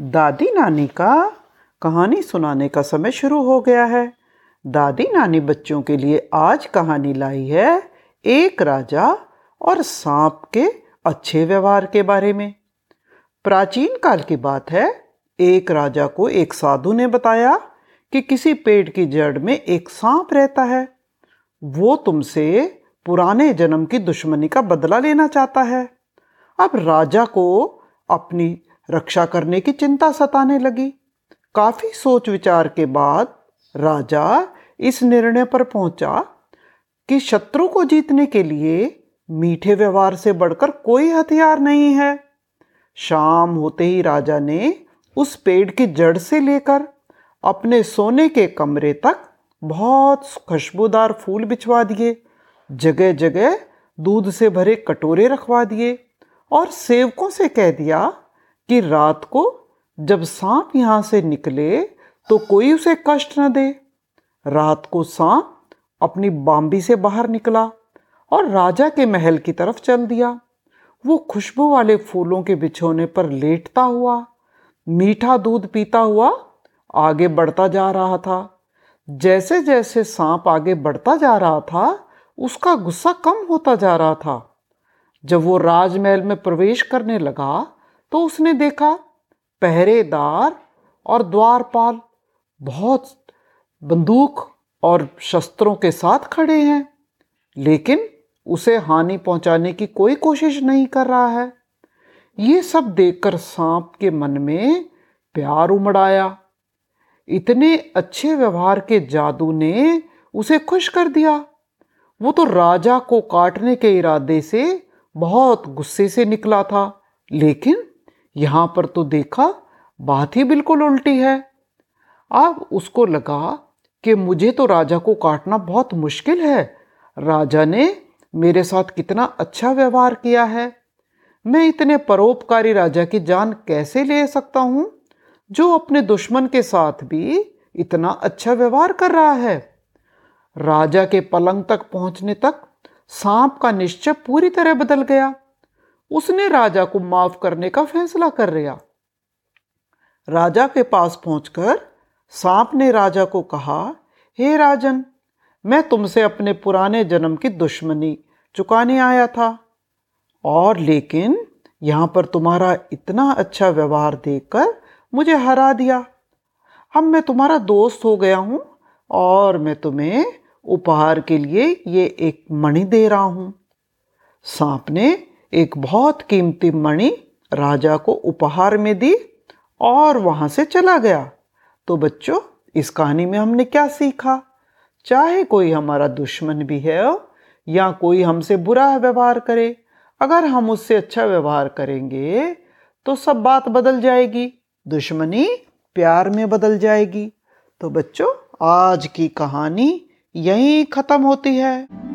दादी नानी का कहानी सुनाने का समय शुरू हो गया है। दादी नानी बच्चों के लिए आज कहानी लाई है एक राजा और सांप के अच्छे व्यवहार के बारे में। प्राचीन काल की बात है, एक राजा को एक साधु ने बताया कि किसी पेड़ की जड़ में एक सांप रहता है। वो तुमसे पुराने जन्म की दुश्मनी का बदला लेना चाहता है। अब राजा को अपनी रक्षा करने की चिंता सताने लगी। काफ़ी सोच विचार के बाद राजा इस निर्णय पर पहुँचा कि शत्रु को जीतने के लिए मीठे व्यवहार से बढ़कर कोई हथियार नहीं है। शाम होते ही राजा ने उस पेड़ की जड़ से लेकर अपने सोने के कमरे तक बहुत खुशबूदार फूल बिछवा दिए जगह जगह दूध से भरे कटोरे रखवा दिए और सेवकों से कह दिया कि रात को जब सांप यहाँ से निकले तो कोई उसे कष्ट न दे। रात को सांप अपनी बाम्बी से बाहर निकला और राजा के महल की तरफ़ चल दिया। वो खुशबू वाले फूलों के बिछोने पर लेटता हुआ, मीठा दूध पीता हुआ आगे बढ़ता जा रहा था। जैसे जैसे सांप आगे बढ़ता जा रहा था, उसका गुस्सा कम होता जा रहा था। जब वो राजमहल में प्रवेश करने लगा तो उसने देखा पहरेदार और द्वारपाल बहुत बंदूक और शस्त्रों के साथ खड़े हैं, लेकिन उसे हानि पहुँचाने की कोई कोशिश नहीं कर रहा है। ये सब देखकर सांप के मन में प्यार उमड़ आया इतने अच्छे व्यवहार के जादू ने उसे खुश कर दिया। वो तो राजा को काटने के इरादे से बहुत गुस्से से निकला था, लेकिन यहाँ पर तो देखा, बात ही बिल्कुल उल्टी है। अब उसको लगा कि मुझे तो राजा को काटना बहुत मुश्किल है। राजा ने मेरे साथ कितना अच्छा व्यवहार किया है। मैं इतने परोपकारी राजा की जान कैसे ले सकता हूँ, जो अपने दुश्मन के साथ भी इतना अच्छा व्यवहार कर रहा है? राजा के पलंग तक पहुँचने तक सांप का निश्चय पूरी तरह बदल गया। उसने राजा को माफ़ करने का फैसला कर लिया। राजा के पास पहुंचकर सांप ने राजा को कहा, हे राजन, मैं तुमसे अपने पुराने जन्म की दुश्मनी चुकाने आया था, और लेकिन यहाँ पर तुम्हारा इतना अच्छा व्यवहार देखकर मुझे हरा दिया। अब मैं तुम्हारा दोस्त हो गया हूँ, और मैं तुम्हें उपहार के लिए ये एक मणि दे रहा हूँ। सांप ने एक बहुत कीमती मणि राजा को उपहार में दी और वहाँ से चला गया। तो बच्चों, इस कहानी में हमने क्या सीखा? चाहे कोई हमारा दुश्मन भी है या कोई हमसे बुरा व्यवहार करे, अगर हम उससे अच्छा व्यवहार करेंगे तो सब बात बदल जाएगी, दुश्मनी प्यार में बदल जाएगी। तो बच्चों, आज की कहानी यहीं खत्म होती है।